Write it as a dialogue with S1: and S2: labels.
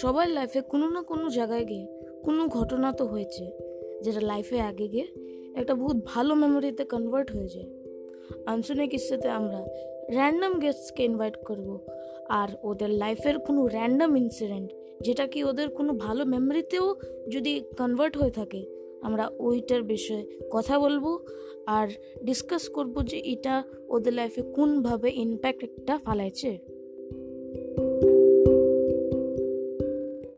S1: সবার লাইফে কোনো না কোনো জায়গায় গিয়ে কোনো ঘটনা তো হয়েছে, যেটা লাইফে আগে গিয়ে একটা বহুত ভালো মেমোরিতে কনভার্ট হয়ে যায়। আনসুনে কিস্সাতে আমরা র্যান্ডাম গেস্টকে ইনভাইট করব, আর ওদের লাইফের কোনো র্যান্ডাম ইনসিডেন্ট যেটা কি ওদের কোনো ভালো মেমোরিতেও যদি কনভার্ট হয়ে থাকে, আমরা ওইটার বিষয়ে কথা বলব, আর ডিসকাস করব যে এটা ওদের লাইফে কোনভাবে ইম্প্যাক্ট একটা ফালাইছে।